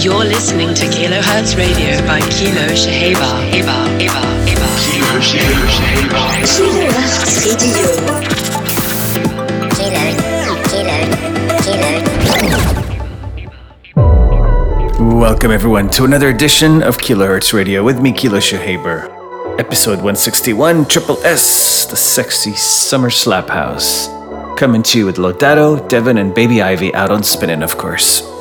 You're listening to Kilohertz Radio by Kilo Shaheba. Eva, Eva, Eva. Kilo Shaheba. Kilohertz Radio. Kilo, Welcome everyone to another edition of Kilohertz Radio with me, Kilo Shahaber. Episode 161, Triple S, the sexy summer slap house. Coming to you with Lodato, Devin, and Baby Ivy out on spinning, of course.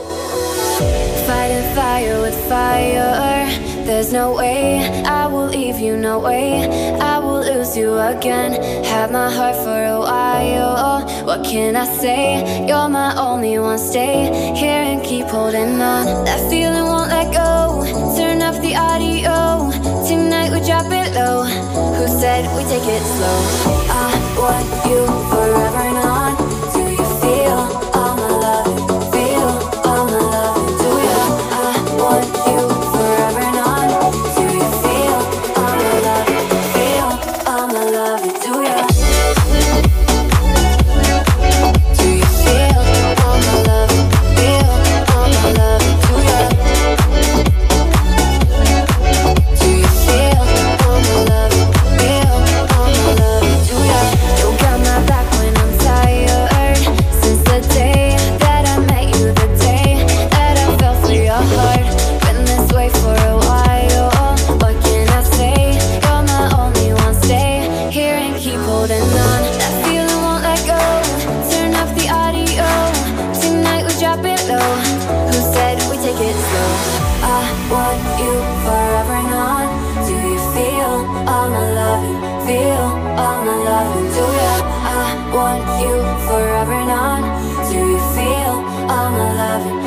no way. I will leave you, no way. I will lose you again. Have my heart for a while. What can I say? You're my only one. Stay here and keep holding on. That feeling won't let go. Turn off the audio. Tonight we drop it low. Who said we take it slow? I want you forever and on. all my loving, feel all my loving. Do ya? I want you forever and on. Do you feel all my loving?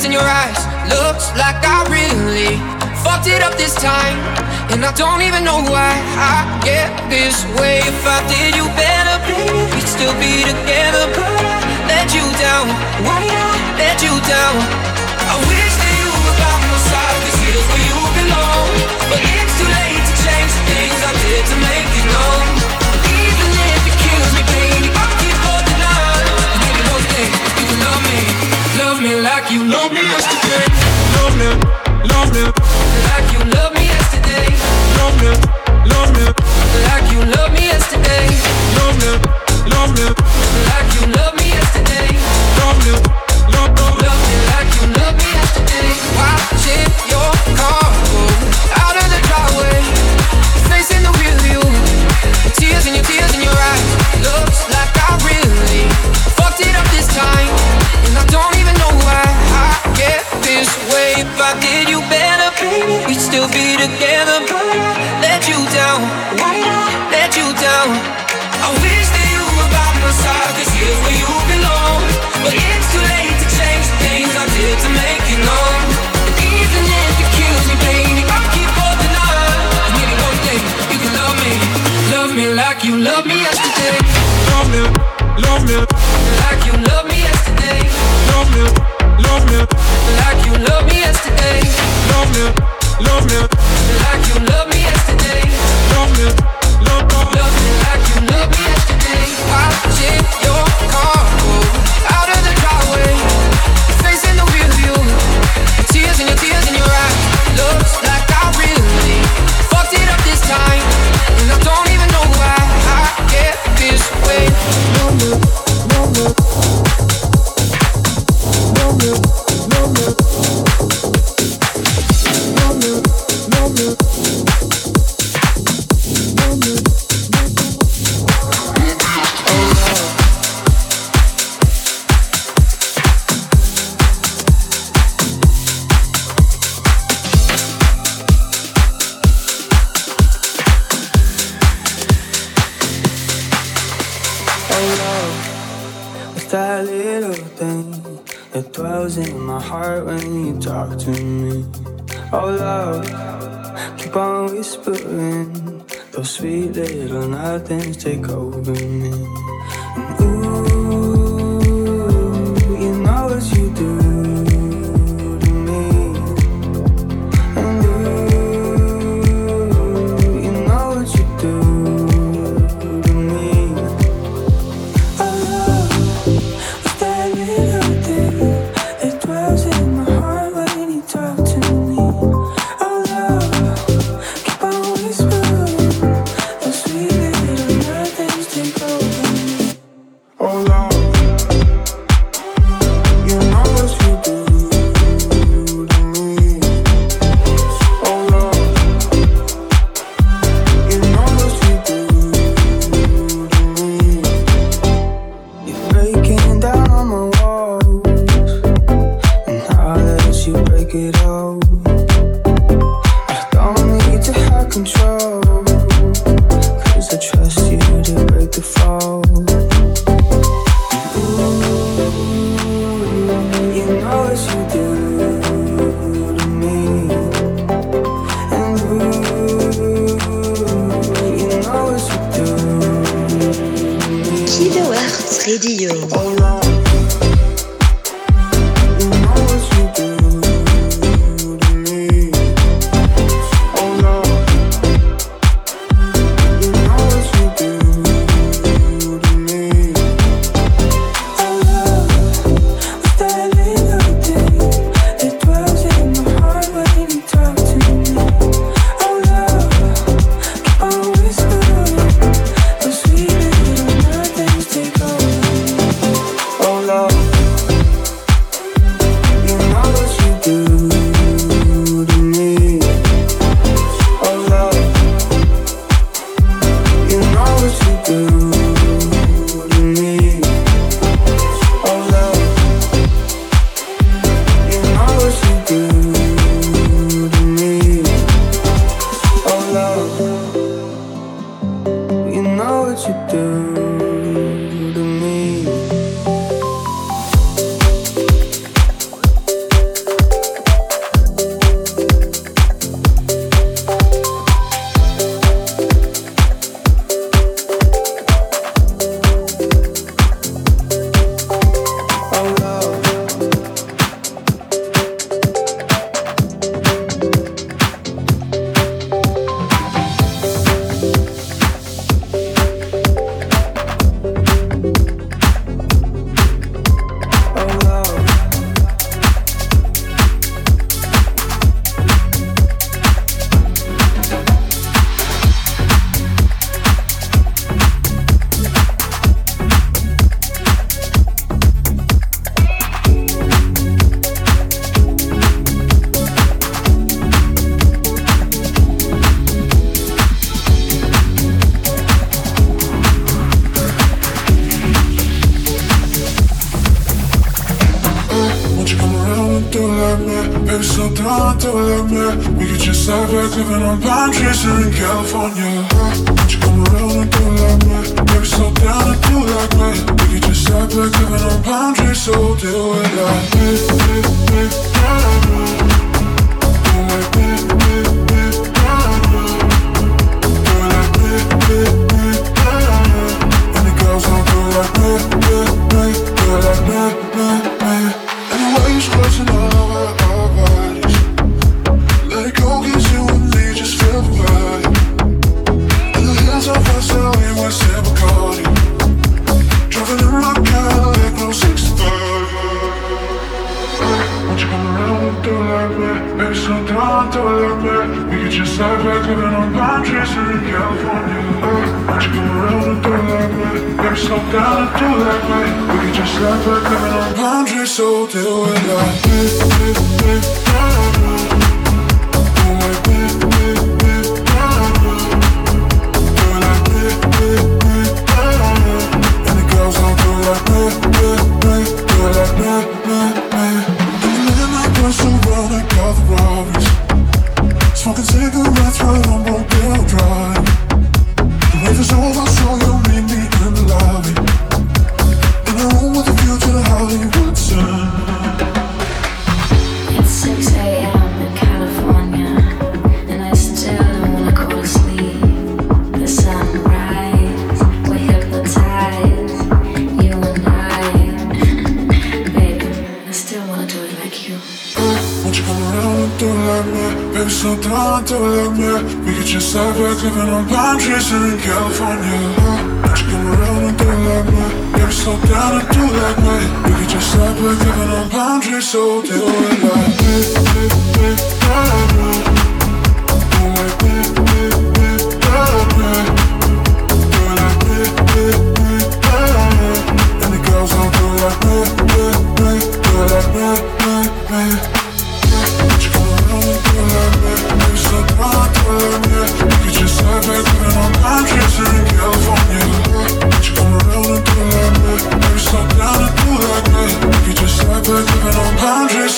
tears in your eyes. Looks like I really fucked it up this time. And I don't even know why I get this way. If I did you better, baby, we'd still be together. But I let you down. Why I let you down? I wish that you were by my side, cause here's where you belong. But it's too late to change the things I did to make you know. Like you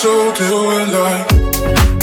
so do it like.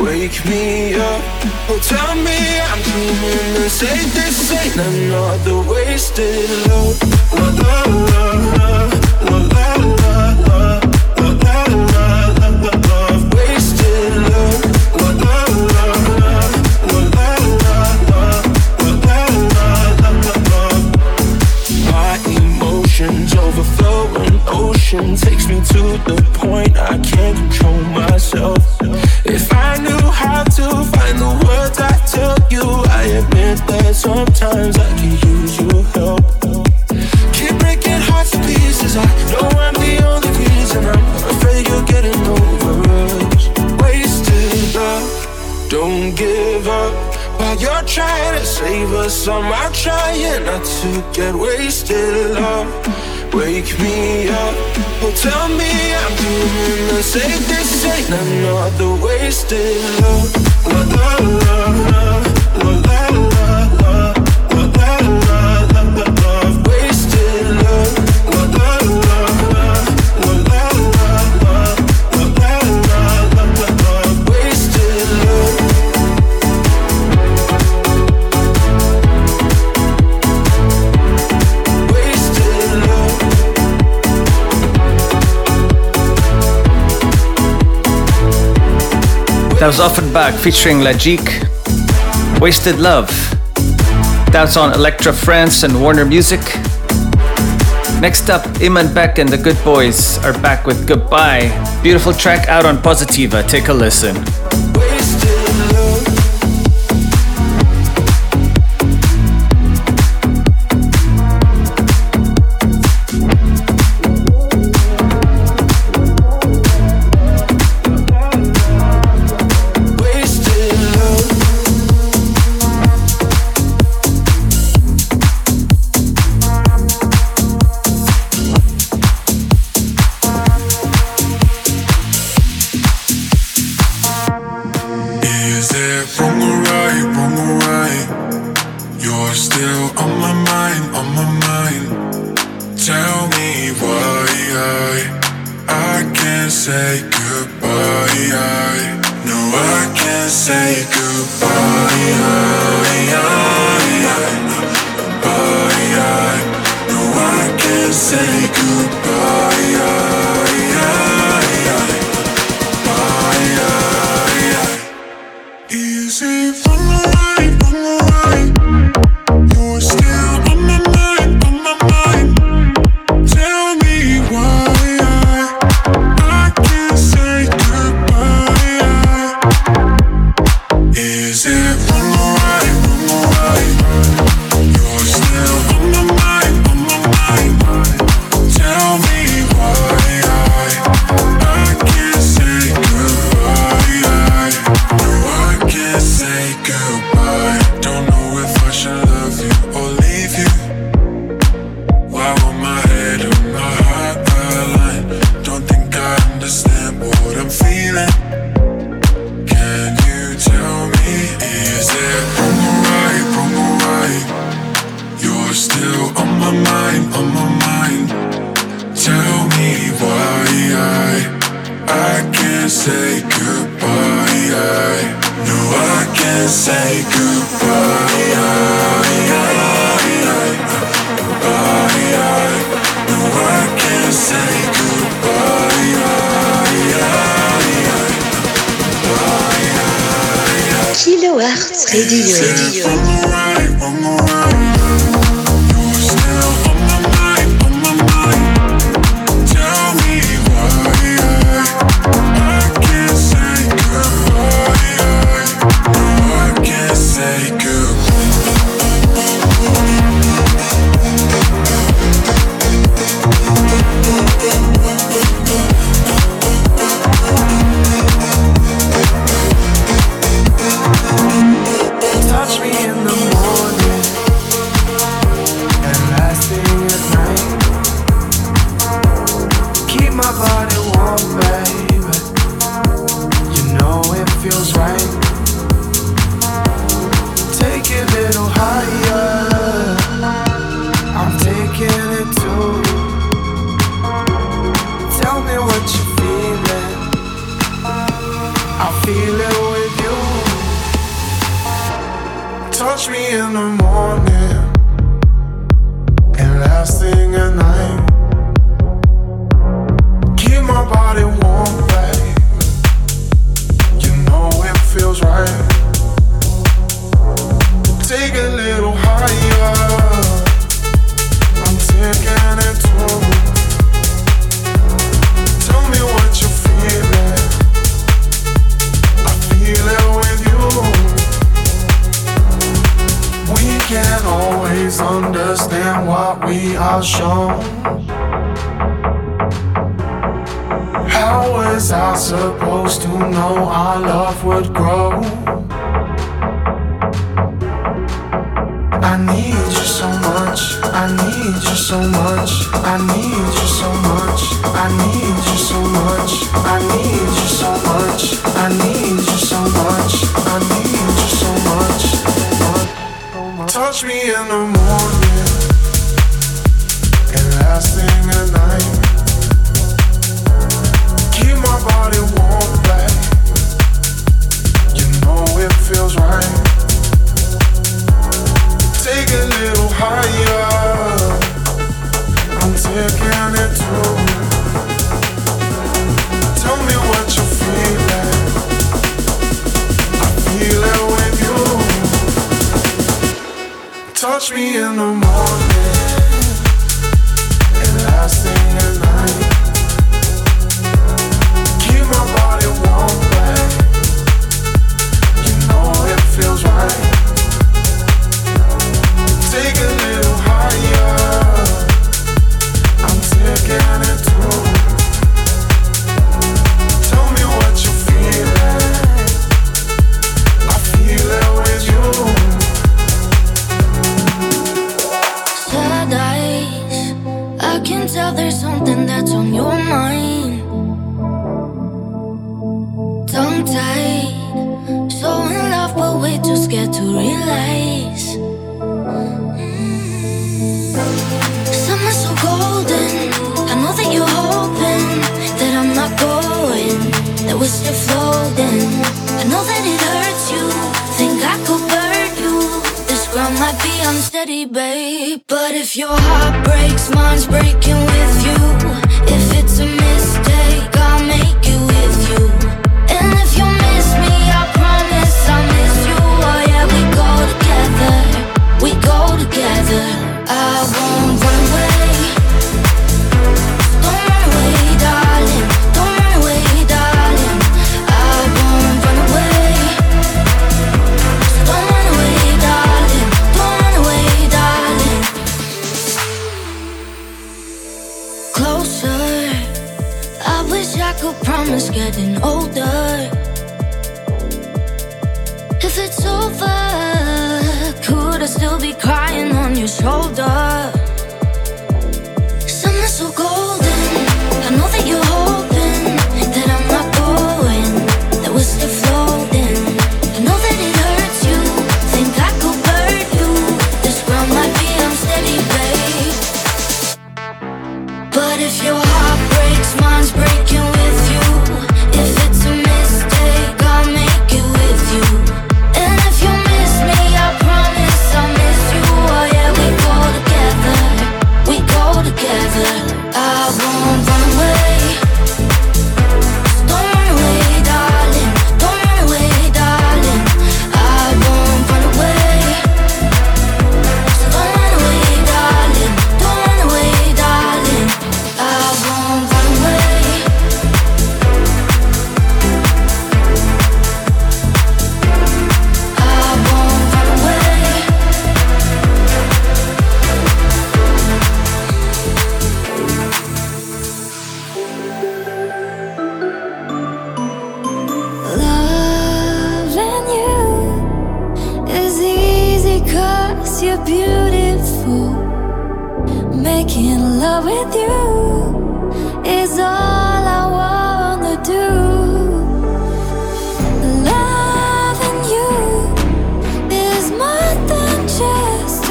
wake me up. Oh, tell me I'm dreaming and say this ain't another wasted love. La la la la la la to get wasted. Love, wake me up. Oh, tell me I'm doing the same. This ain't another wasted love. La la la That was Ofenbach featuring Lagique. Wasted Love. That's on Elektra France and Warner Music. Next up, Imanbek and the Goodboys are back with Goodbye. Beautiful track out on Positiva. Take a listen. Still on my mind, on my mind. Tell me why I, I can't say goodbye. I, no, I can't say goodbye. I, I, Bye, I, no, I can't say goodbye. I, touch me in the morning and last thing at night. Keep my body warm, back. You know it feels right. Take a little higher. I'm taking it to. touch me in the morning.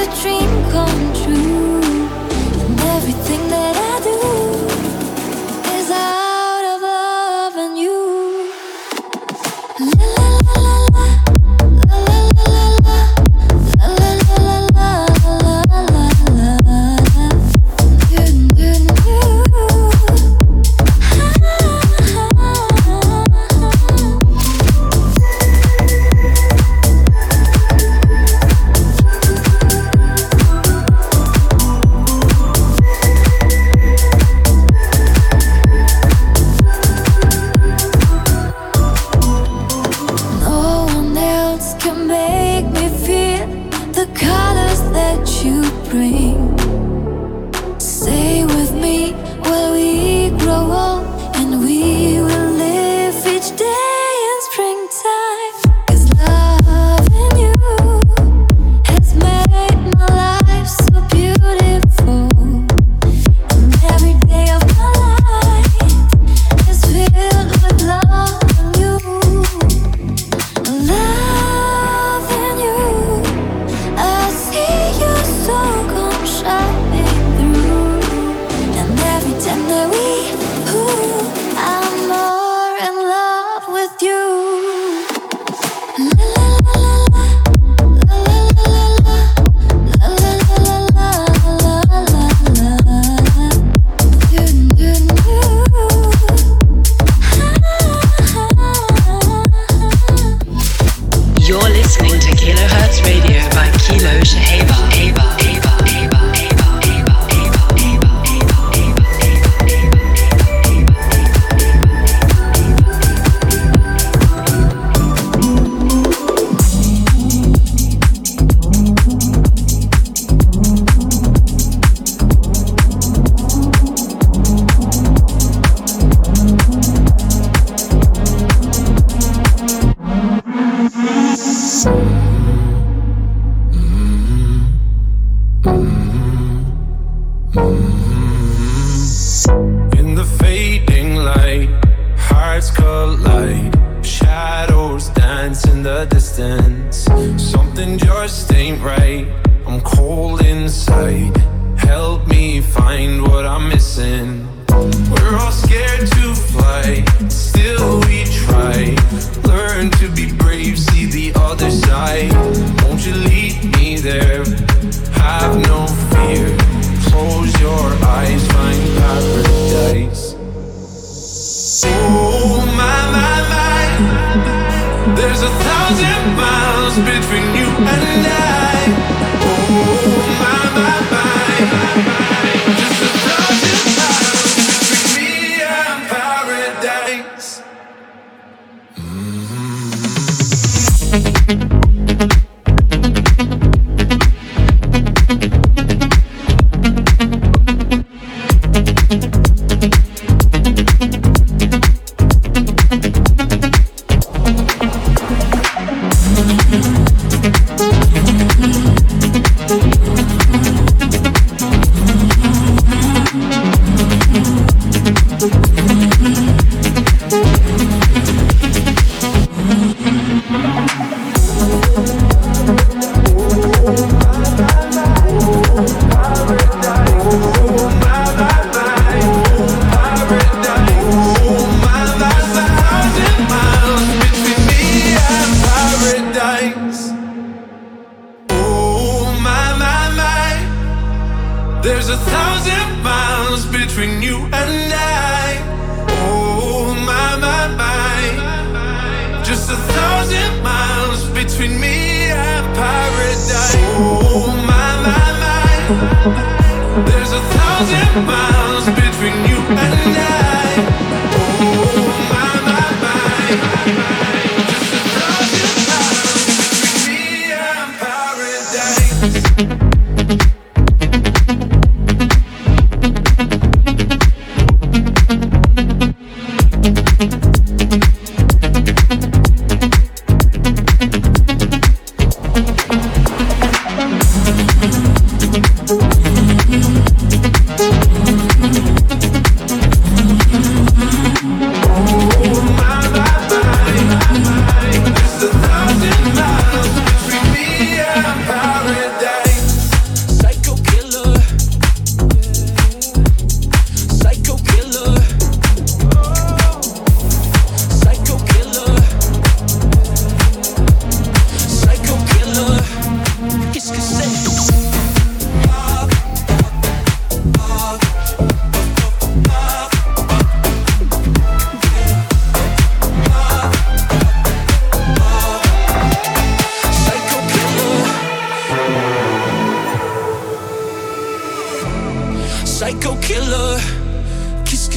a dream come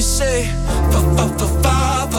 say, fa fa fa fa.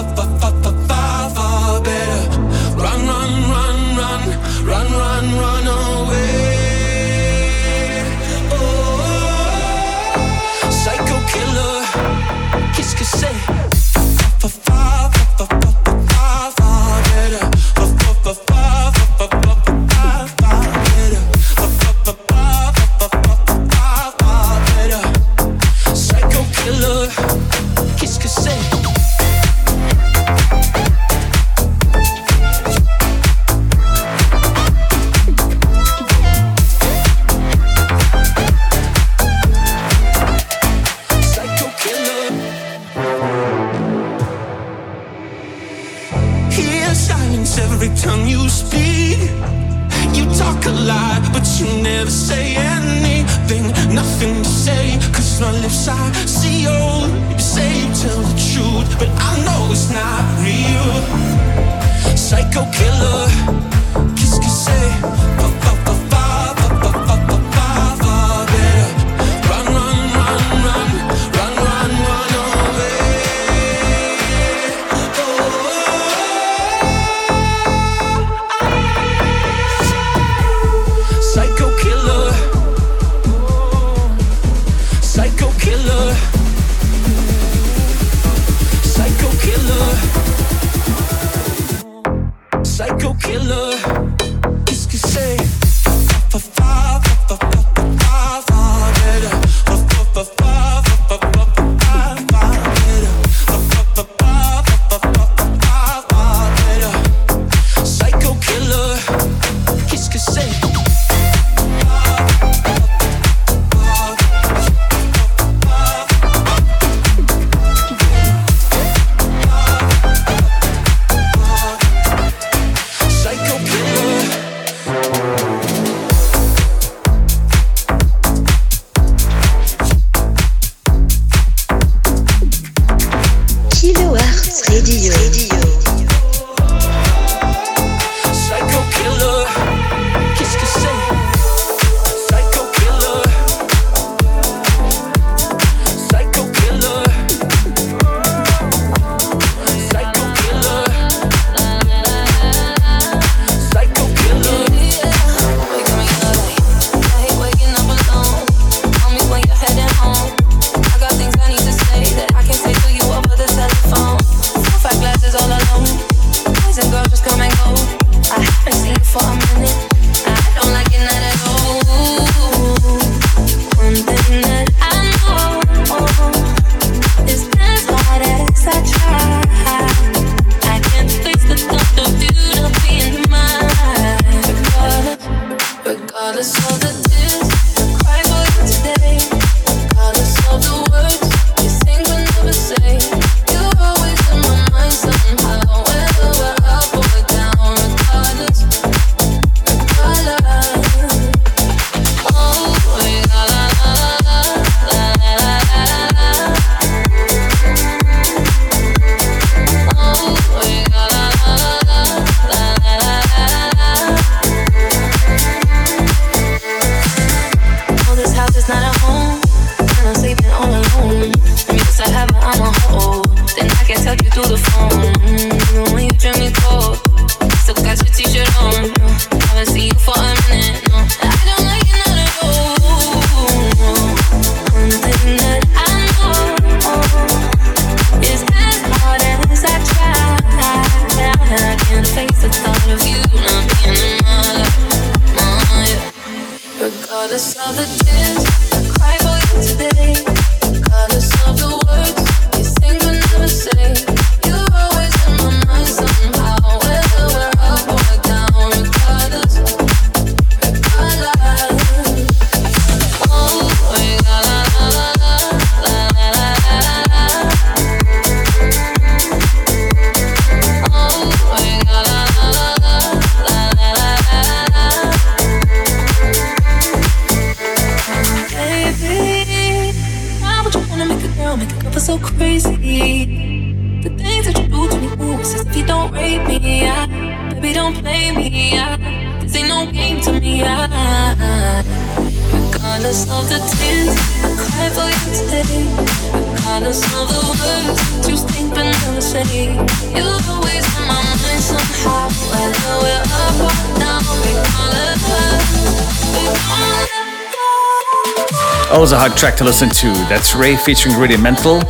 Track to listen to. That's RAYE featuring Rudimental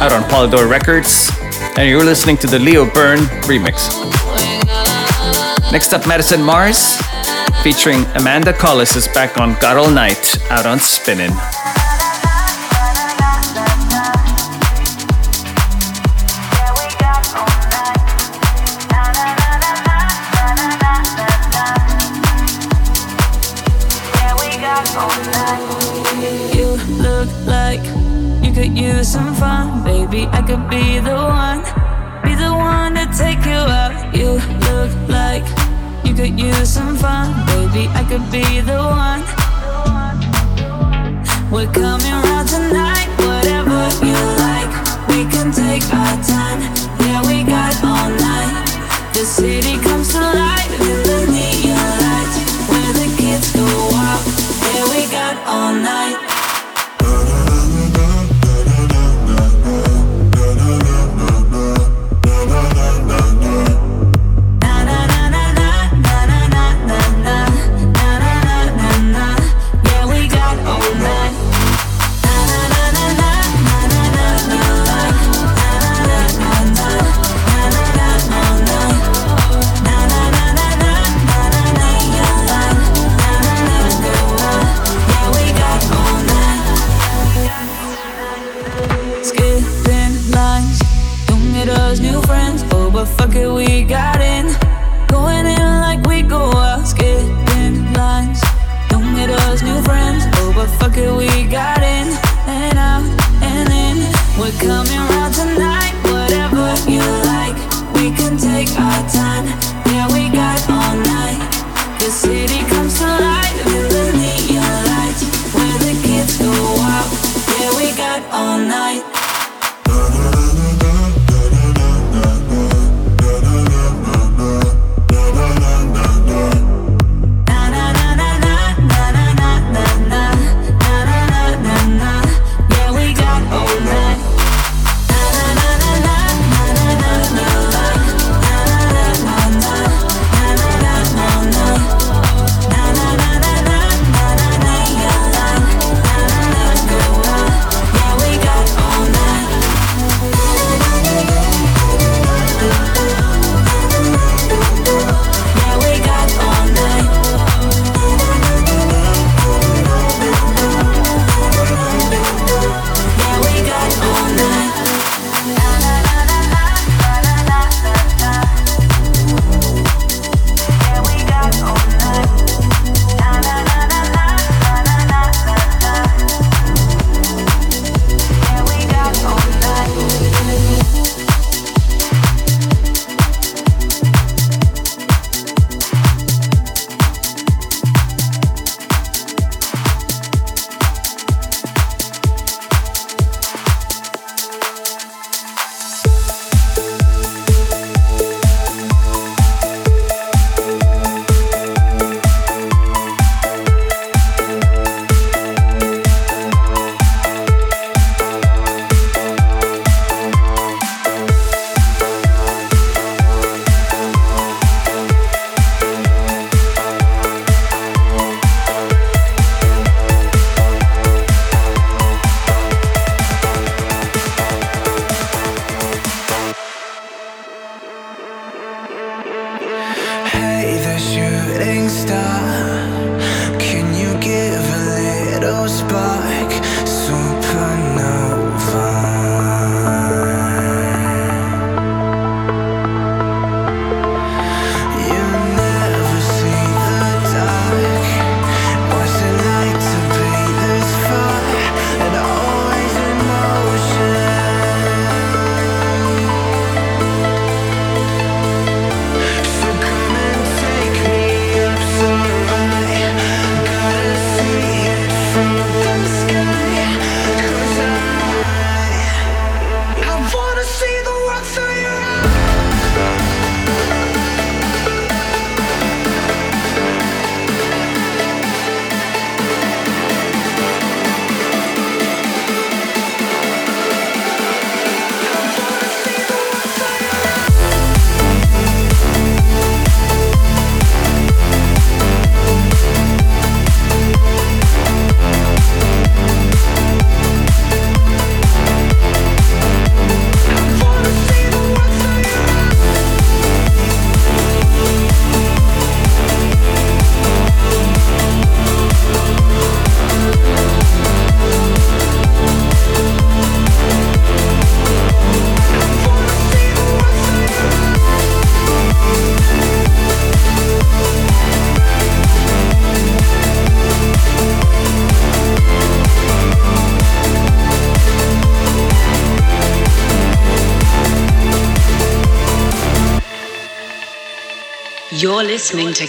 out on Polydor Records. And you're listening to the Leo Byrne remix. Next up, Madison Mars featuring Amanda Collis is back on Got All Night out on Spinnin'. Some fun, baby. I could be the one, be the one to take you out. You look like you could use some fun, baby. I could be the one. We're coming round tonight, whatever you like. We can take our time, yeah, we got all night. The city comes to life with the neon lights, where the kids go wild. Yeah, we got all night.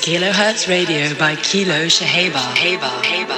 Kilohertz Radio by Kilo Shaheba. Heba, Heba,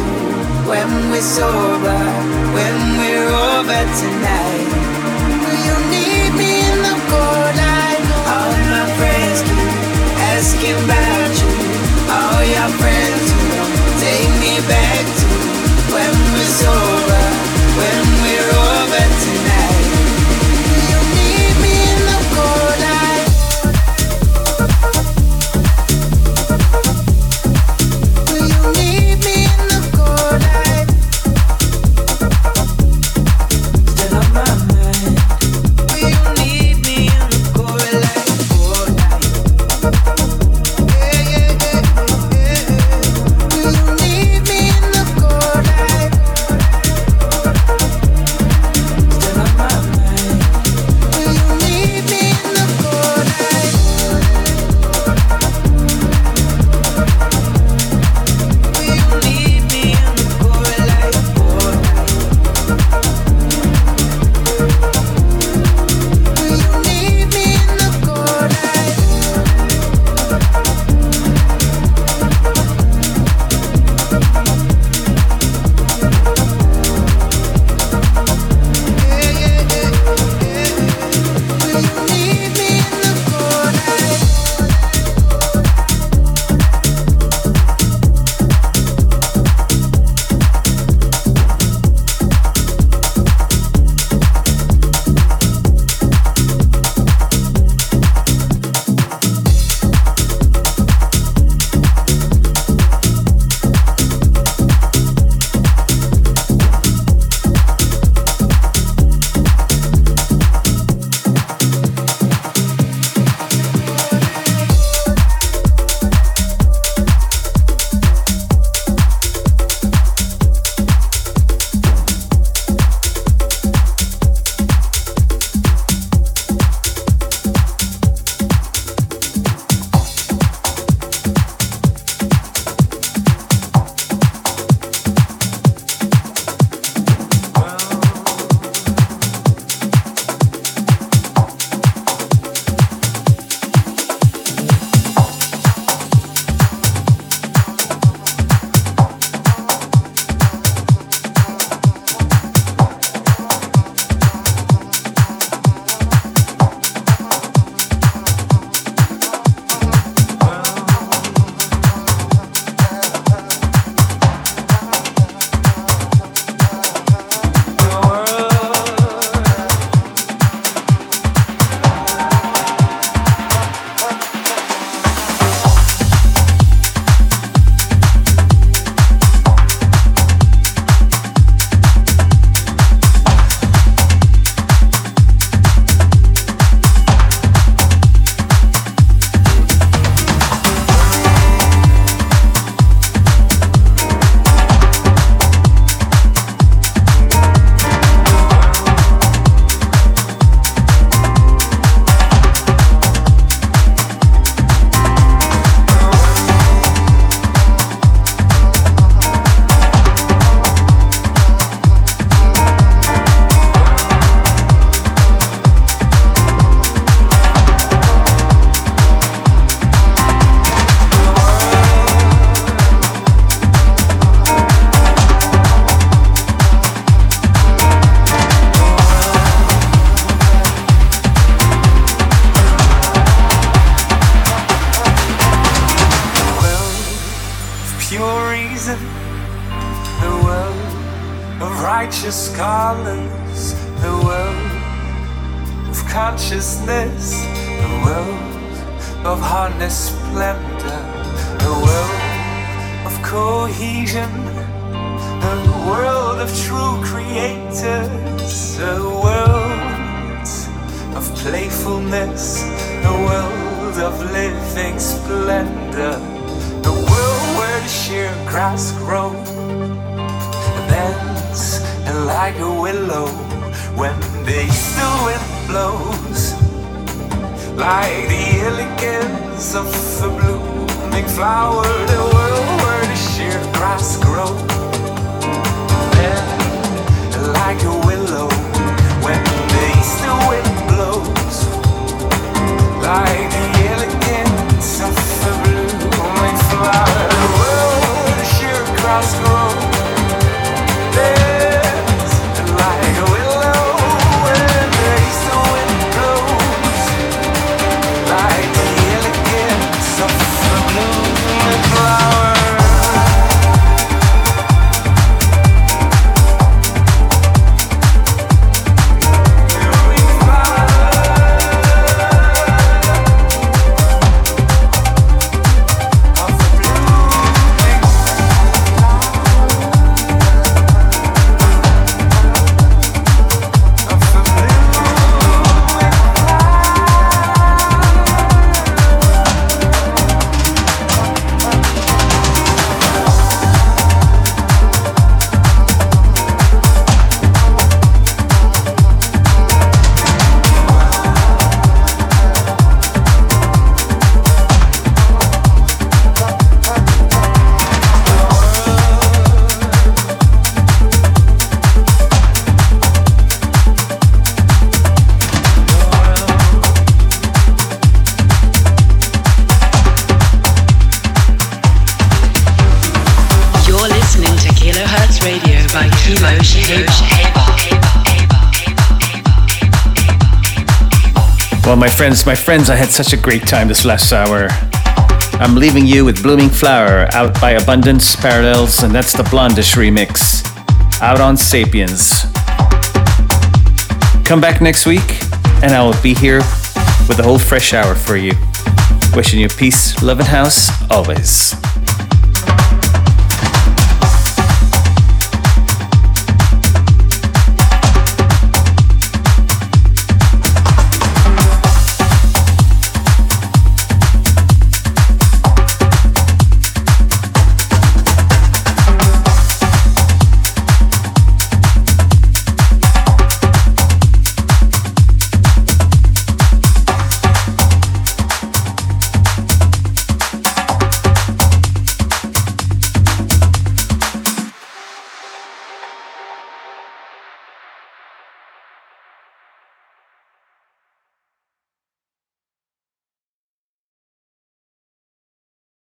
Will sober, when we're over cold harness splendor, the world of cohesion, the world of true creators, the world of playfulness, the world of living splendor, the world where the sheer grass grows bends and like a willow when the east wind blows, like the elegance of a blooming flower, the world where the sheer grass grows, and like a willow when the east wind blows, like the elegance of a blooming flower, the world where the sheer grass grows. Friends, my friends, I had such a great time this last hour. I'm leaving you with Blooming Flower out by Abundance Parallels, and that's the Blondish remix out on Sapiens. Come back next week, and I will be here with a whole fresh hour for you. Wishing you peace, love, and house always.